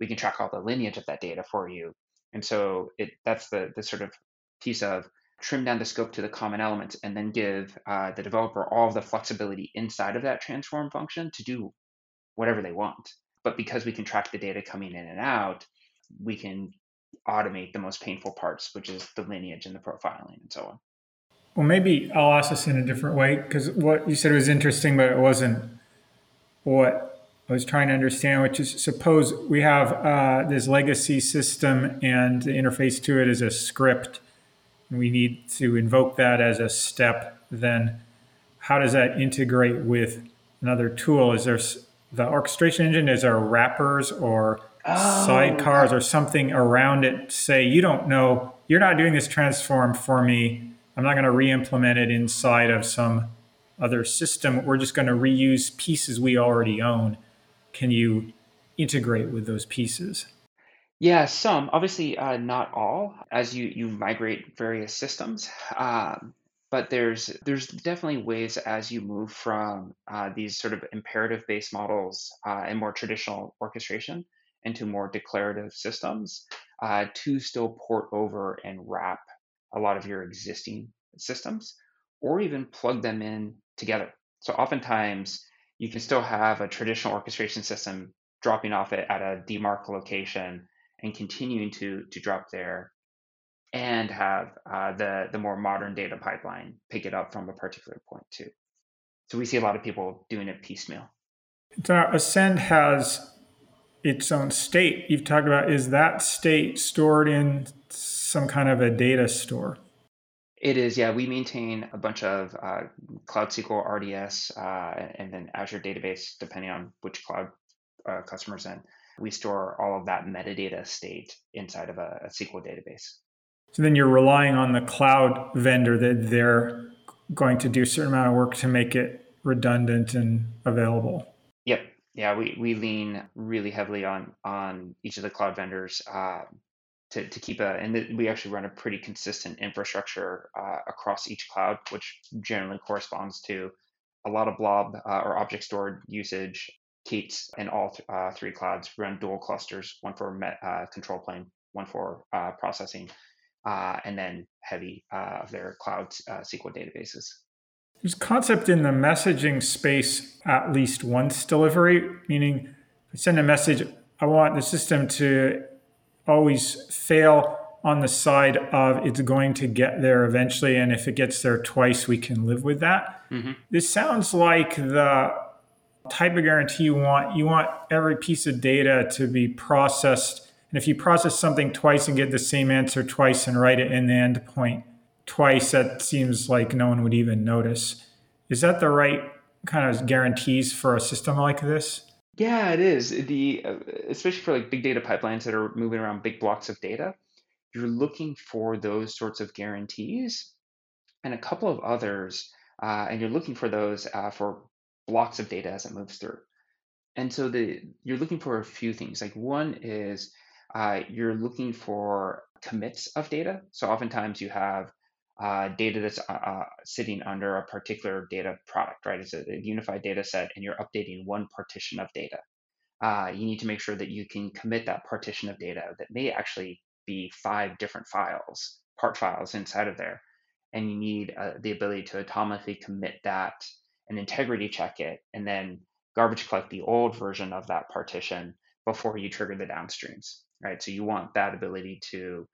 we can track all the lineage of that data for you. And so it that's the the sort of piece of trim down the scope to the common elements and then give uh, the developer all the flexibility inside of that transform function to do whatever they want. But because we can track the data coming in and out, we can automate the most painful parts, which is the lineage and the profiling and so on. Well, maybe I'll ask this in a different way because what you said was interesting, but it wasn't what I was trying to understand, which is suppose we have uh, this legacy system and the interface to it is a script, and we need to invoke that as a step. Then, how does that integrate with another tool? Is there the orchestration engine? Is there wrappers or oh, sidecars or something around it? Say you don't know, you're not doing this transform for me I'm not going to re-implement it inside of some other system. We're just going to reuse pieces we already own. Can you integrate with those pieces? Yeah, some. Obviously, uh, not all. As you you migrate various systems, um, but there's there's definitely ways as you move from uh, these sort of imperative based models uh, and more traditional orchestration into more declarative systems uh, to still port over and wrap a lot of your existing systems or even plug them in together. So oftentimes you can still have a traditional orchestration system dropping off it at a demarc location and continuing to, to drop there and have uh, the, the more modern data pipeline pick it up from a particular point too. So we see a lot of people doing it piecemeal. So Ascend has its own state. You've talked about is that state stored in some kind of a data store. It is, yeah. We maintain a bunch of uh, Cloud SQL RDS uh, and then Azure database, depending on which cloud uh, customers in. We store all of that metadata state inside of a, a SQL database. So then you're relying on the cloud vendor that they're going to do a certain amount of work to make it redundant and available. Yep. Yeah, we, we lean really heavily on on each of the cloud vendors. Uh, to, to keep a, and we actually run a pretty consistent infrastructure uh, across each cloud, which generally corresponds to a lot of blob uh, or object stored usage. K8s and all th- uh, three clouds run dual clusters, one for met, uh, control plane, one for uh, processing, uh, and then heavy of their cloud SQL databases. There's concept in the messaging space at least once delivery, meaning I send a message, I want the system to always fail on the side of it's going to get there eventually. And if it gets there twice, we can live with that. Mm-hmm. This sounds like the type of guarantee you want. You want every piece of data to be processed. And if you process something twice and get the same answer twice and write it in the endpoint twice, that seems like no one would even notice. Is that the right kind of guarantees for a system like this? Yeah, it is. The uh, especially for like big data pipelines that are moving around big blocks of data, you're looking for those sorts of guarantees and a couple of others, uh, and you're looking for those uh, for blocks of data as it moves through. And so the you're looking for a few things. Like one is uh, you're looking for commits of data. So oftentimes you have uh, data that's uh, uh, sitting under a particular data product, right? It's a, a, unified data set, and you're updating one partition of data. Uh, you need to make sure that you can commit that partition of data that may actually be five different files, part files inside of there. And you need uh, the ability to atomically commit that and integrity check it, and then garbage collect the old version of that partition before you trigger the downstreams, right? So you want that ability to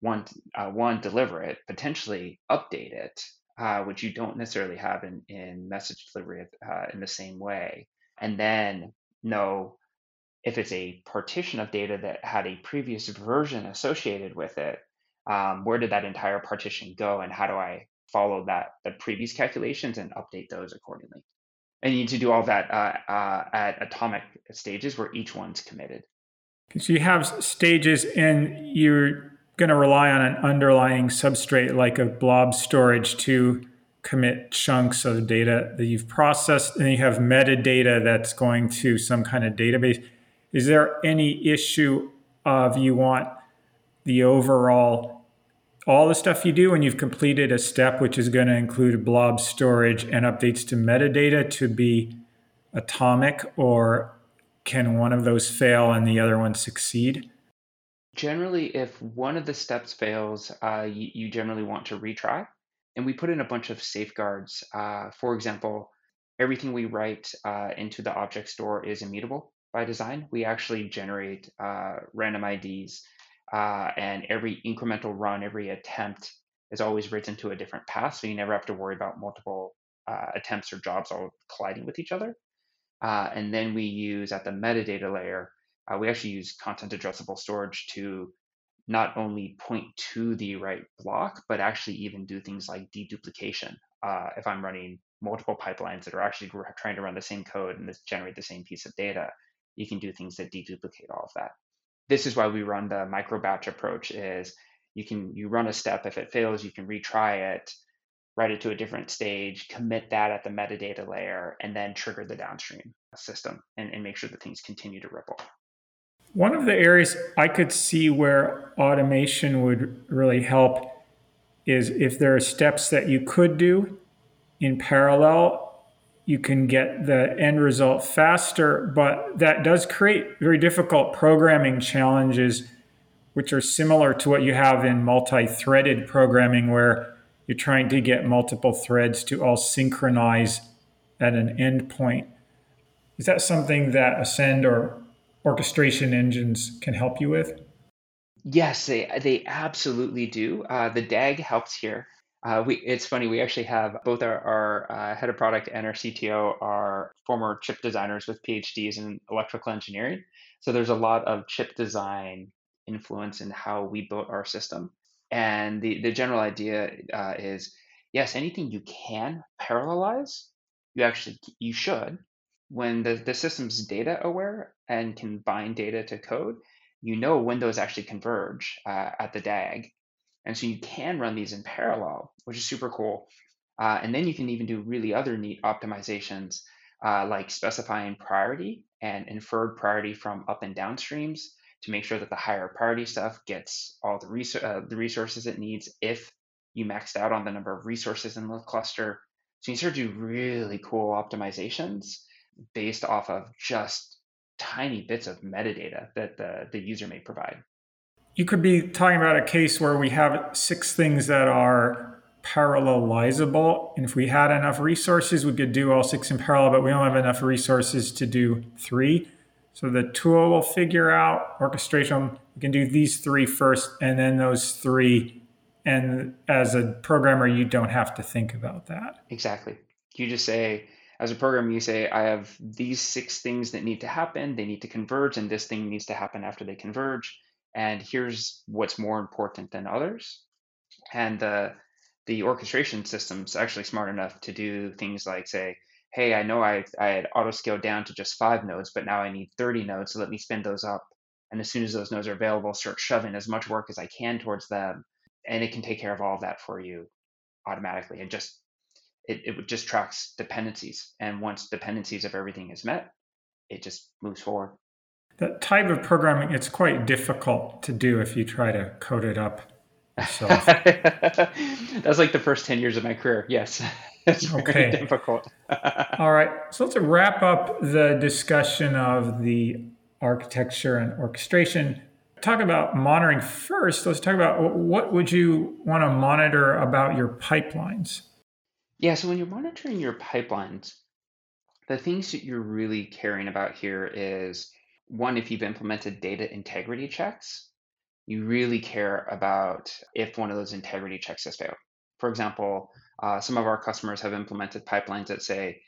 one uh, one deliver it, potentially update it, uh, which you don't necessarily have in in message delivery uh, in the same way, and then know if it's a partition of data that had a previous version associated with it, um, where did that entire partition go, and how do I follow that the previous calculations and update those accordingly? And you need to do all that uh, uh, at atomic stages where each one's committed. So you have stages, and you're going to rely on an underlying substrate like a blob storage to commit chunks of data that you've processed, and you have metadata that's going to some kind of database. Is there any issue of you want the overall all the stuff you do when you've completed a step, which is going to include blob storage and updates to metadata to be atomic, or can one of those fail and the other one succeed? Generally, if one of the steps fails, uh, you, generally want to retry. And we put in a bunch of safeguards. Uh, for example, everything we write uh, into the object store is immutable by design. We actually generate uh, random IDs uh, and every incremental run, every attempt is always written to a different path. So you never have to worry about multiple uh, attempts or jobs all colliding with each other. Uh, and then we use at the metadata layer, uh, we actually use content addressable storage to not only point to the right block, but actually even do things like deduplication. Uh, if I'm running multiple pipelines that are actually trying to run the same code and generate the same piece of data, you can do things that deduplicate all of that this is why we run the micro batch approach is you can you run a step. If it fails you can retry it write it to a different stage commit that at the metadata layer and then trigger the downstream system and, and make sure that things continue to ripple. One of the areas i could see where automation would really help is if there are steps that you could do in parallel you can get the end result faster, but that does create very difficult programming challenges, which are similar to what you have in multi threaded programming, where you're trying to get multiple threads to all synchronize at an endpoint. Is that something that Ascend or orchestration engines can help you with? Yes, they, they absolutely do. Uh, the DAG helps here. Uh, we, it's funny, we actually have both our, our uh, head of product and our CTO are former chip designers with PhDs in electrical engineering. So there's a lot of chip design influence in how we built our system. And the, the general idea uh, is yes, anything you can parallelize, you actually you should. When the, the system's data aware and can bind data to code, you know when those actually converge uh, at the DAG and so you can run these in parallel, which is super cool. Uh, and then you can even do really other neat optimizations uh, like specifying priority and inferred priority from up and down streams to make sure that the higher priority stuff gets all the, res- uh, the resources it needs if you maxed out on the number of resources in the cluster. So you start to do really cool optimizations based off of just tiny bits of metadata that the, the user may provide you could be talking about a case where we have six things that are parallelizable. And if we had enough resources, we could do all six in parallel, but we don't have enough resources to do three. So the tool will figure out orchestration. We can do these three first, and then those three. And as a programmer, you don't have to think about that. Exactly. You just say, as a programmer, you say, I have these six things that need to happen. They need to converge, and this thing needs to happen after they converge and here's what's more important than others. And the the orchestration system's actually smart enough to do things like say, hey, I know I, I had auto scaled down to just five nodes, but now I need 30 nodes, so let me spin those up. And as soon as those nodes are available, start shoving as much work as I can towards them. And it can take care of all of that for you automatically. And just it, it just tracks dependencies. And once dependencies of everything is met, it just moves forward that type of programming it's quite difficult to do if you try to code it up yourself. That's like the first 10 years of my career. Yes. It's okay. difficult. All right. So let's wrap up the discussion of the architecture and orchestration. Talk about monitoring first. Let's talk about what would you want to monitor about your pipelines? Yeah, so when you're monitoring your pipelines, the things that you're really caring about here is one, if you've implemented data integrity checks, you really care about if one of those integrity checks has failed. For example, uh, some of our customers have implemented pipelines that say,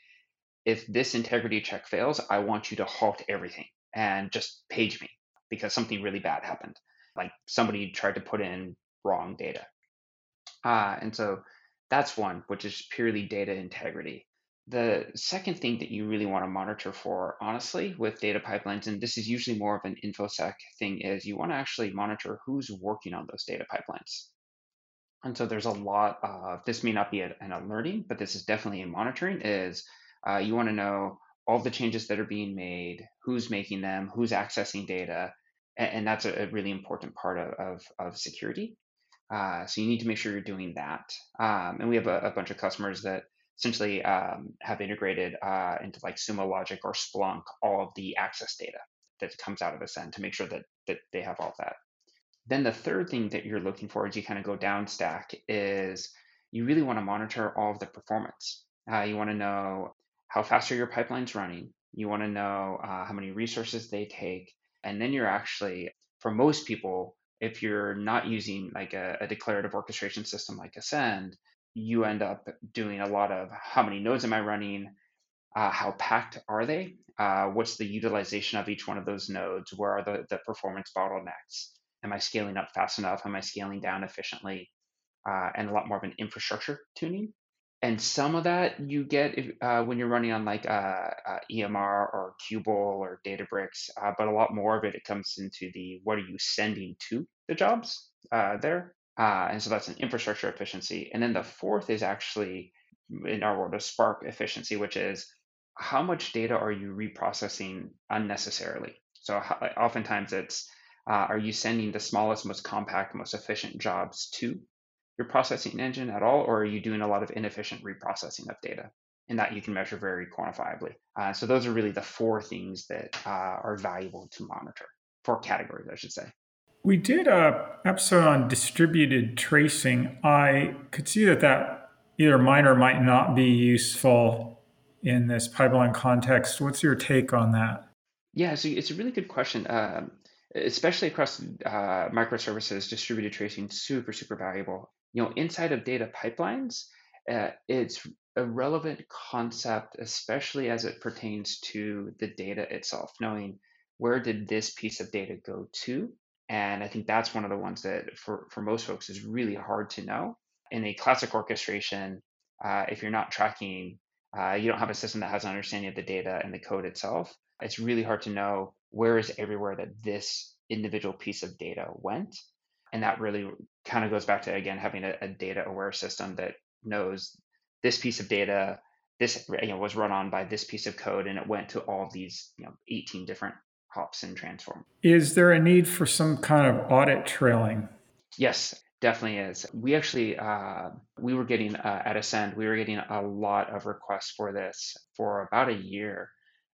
if this integrity check fails, I want you to halt everything and just page me because something really bad happened. Like somebody tried to put in wrong data. Uh, and so that's one, which is purely data integrity. The second thing that you really want to monitor for, honestly, with data pipelines, and this is usually more of an InfoSec thing, is you want to actually monitor who's working on those data pipelines. And so there's a lot of this may not be an alerting, but this is definitely a monitoring. Is uh, you want to know all the changes that are being made, who's making them, who's accessing data, and, and that's a, a, really important part of, of, of security. Uh, so you need to make sure you're doing that. Um, and we have a, a, bunch of customers that essentially um, have integrated uh, into like Sumo Logic or Splunk all of the access data that comes out of Ascend to make sure that that they have all that. Then the third thing that you're looking for as you kind of go down stack is you really want to monitor all of the performance. Uh, you want to know how fast are your pipelines running. You want to know uh, how many resources they take. And then you're actually, for most people, if you're not using like a, a declarative orchestration system like Ascend, you end up doing a lot of how many nodes am I running? Uh, how packed are they? Uh, what's the utilization of each one of those nodes? Where are the, the performance bottlenecks? Am I scaling up fast enough? Am I scaling down efficiently? Uh, and a lot more of an infrastructure tuning and some of that you get if, uh, when you're running on like uh, uh, EMR or Qubole or Databricks, but a lot more of it it comes into the what are you sending to the jobs there, uh, and so that's an infrastructure efficiency. And then the fourth is actually in our world of Spark efficiency, which is how much data are you reprocessing unnecessarily. So oftentimes it's are you sending the smallest, most compact, most efficient jobs to your processing engine at all, or are you doing a lot of inefficient reprocessing of data? And that you can measure very quantifiably. Uh, so those are really the four things that uh, are valuable to monitor. Four categories, I should say. We did a episode on distributed tracing. I could see that that either might or might not be useful in this pipeline context. What's your take on that? Yeah, so it's a really good question. Um, especially across uh, microservices, distributed tracing super super valuable you know, inside of data pipelines, uh, it's a relevant concept, especially as it pertains to the data itself, knowing where did this piece of data go to? And I think that's one of the ones that for, for most folks is really hard to know. In a classic orchestration, uh, if you're not tracking, uh, you don't have a system that has an understanding of the data and the code itself, it's really hard to know where is everywhere that this individual piece of data went and that really kind of goes back to again having a, a, data aware system that knows this piece of data this you know was run on by this piece of code and it went to all these you know 18 different hops and transform. Is there a need for some kind of audit trailing? Yes definitely is. We actually uh, we were getting uh, at ascend we were getting a lot of requests for this for about a year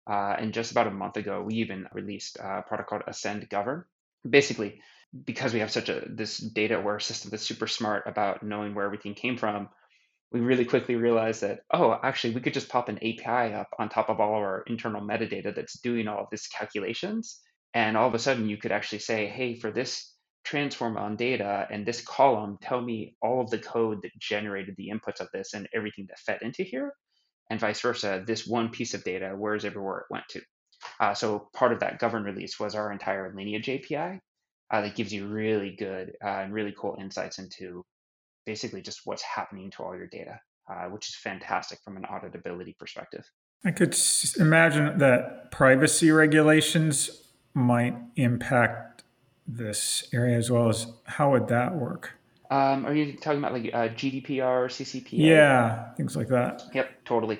uh, and just about a month ago we even released a product called ascend govern. Basically because we have such a this data aware system that's super smart about knowing where everything came from we really quickly realized that oh actually we could just pop an api up on top of all of our internal metadata that's doing all of this calculations and all of a sudden you could actually say hey for this transform on data and this column tell me all of the code that generated the inputs of this and everything that fed into here and vice versa this one piece of data where's everywhere it went to? Uh, so part of that govern release was our entire lineage api uh, that gives you really good uh, and really cool insights into basically just what's happening to all your data, uh, which is fantastic from an auditability perspective. I could imagine that privacy regulations might impact this area as well as how would that work? Um, are you talking about like uh, GDPR, CCPA? Yeah, things like that. Yep, totally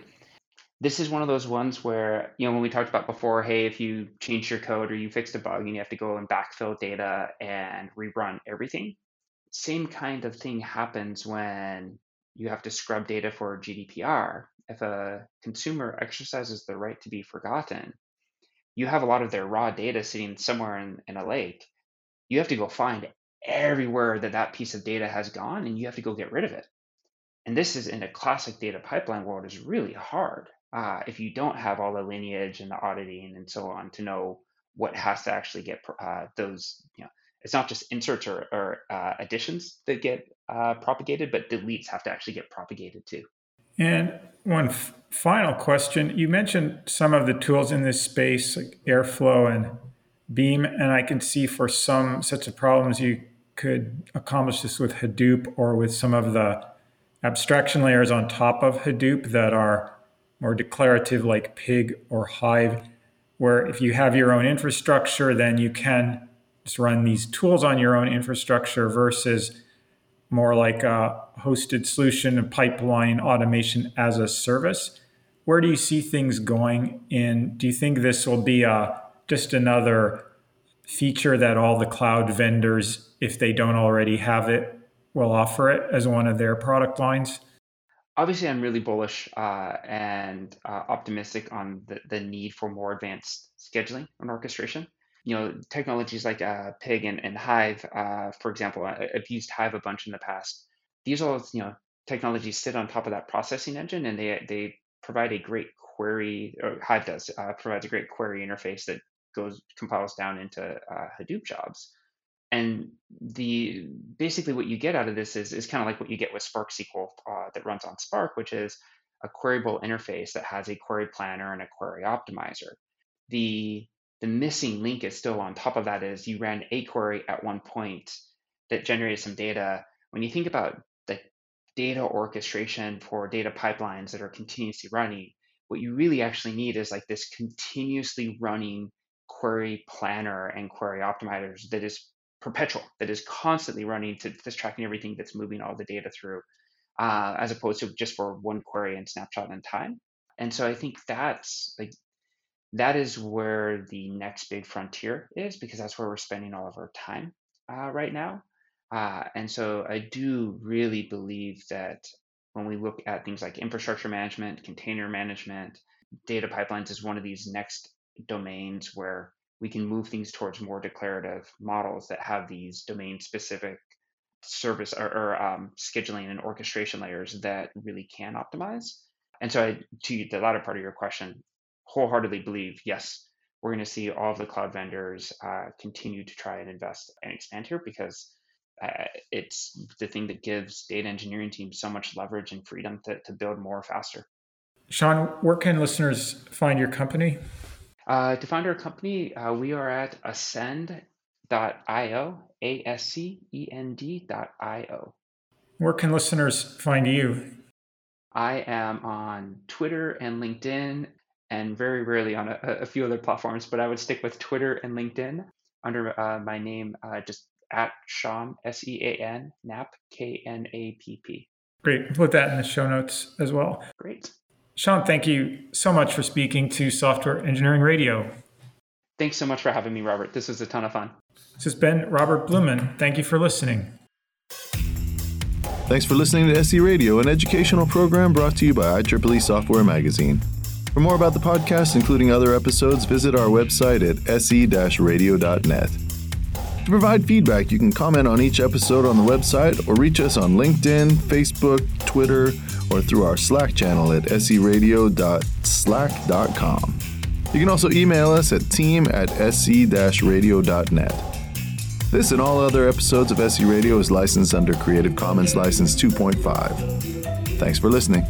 this is one of those ones where you know when we talked about before hey if you change your code or you fixed a bug and you have to go and backfill data and rerun everything same kind of thing happens when you have to scrub data for gdpr if a consumer exercises the right to be forgotten you have a lot of their raw data sitting somewhere in, in a lake. You have to go find everywhere that that piece of data has gone and you have to go get rid of it. And this is in a classic data pipeline world is really hard uh, if you don't have all the lineage and the auditing and so on to know what has to actually get uh, those, you know, it's not just inserts or, or uh, additions that get uh, propagated, but deletes have to actually get propagated too. And one f- final question you mentioned some of the tools in this space, like Airflow and Beam, and I can see for some sets of problems you could accomplish this with Hadoop or with some of the abstraction layers on top of Hadoop that are more declarative like Pig or Hive, where if you have your own infrastructure, then you can just run these tools on your own infrastructure versus more like a hosted solution, a pipeline automation as a service. Where do you see things going? And do you think this will be a, just another feature that all the cloud vendors, if they don't already have it, will offer it as one of their product lines? Obviously, I'm really bullish uh, and uh, optimistic on the, the need for more advanced scheduling and orchestration you know, technologies like uh, Pig and, and Hive, uh, for example, I, have used Hive a bunch in the past. These all, you know, technologies sit on top of that processing engine, and they they provide a great query. Or Hive does uh, provides a great query interface that goes compiles down into uh, Hadoop jobs. And the basically what you get out of this is is kind of like what you get with Spark SQL uh, that runs on Spark, which is a queryable interface that has a query planner and a query optimizer. The the missing link is still on top of that is you ran a query at one point that generated some data. When you think about the data orchestration for data pipelines that are continuously running, what you really actually need is like this continuously running query planner and query optimizers that is perpetual, that is constantly running to just tracking everything that's moving all the data through, uh, as opposed to just for one query and snapshot in time. And so I think that's like that is where the next big frontier is because that's where we're spending all of our time uh, right now. Uh, and so I do really believe that when we look at things like infrastructure management, container management, data pipelines is one of these next domains where we can move things towards more declarative models that have these domain specific service or, or um, scheduling and orchestration layers that really can optimize. And so, I, to the latter part of your question, wholeheartedly believe yes, we're going to see all of the cloud vendors uh, continue to try and invest and expand here because uh, it's the thing that gives data engineering teams so much leverage and freedom to, to build more faster. Sean, where can listeners find your company? Uh, to find our company, uh, we are at ascend.io, A S C E N D.io. Where can listeners find you? I am on Twitter and LinkedIn and very rarely on a, a, few other platforms, but I would stick with Twitter and LinkedIn under uh, my name, uh, just at Sean, S E A N, Knapp, K N A P P. Great. Put that in the show notes as well. Great. Sean, thank you so much for speaking to Software Engineering Radio. Thanks so much for having me, Robert. This was a ton of fun. This has been Robert Blumen. Thank you for listening. Thanks for listening to SE Radio, an educational program brought to you by IEEE Software Magazine. For more about the podcast, including other episodes, visit our website at se-radio.net. To provide feedback, you can comment on each episode on the website or reach us on LinkedIn, Facebook, Twitter, or through our Slack channel at seradio.slack.com. You can also email us at team at se-radio.net. This and all other episodes of SE Radio is licensed under Creative Commons License 2.5. Thanks for listening.